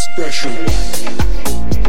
special.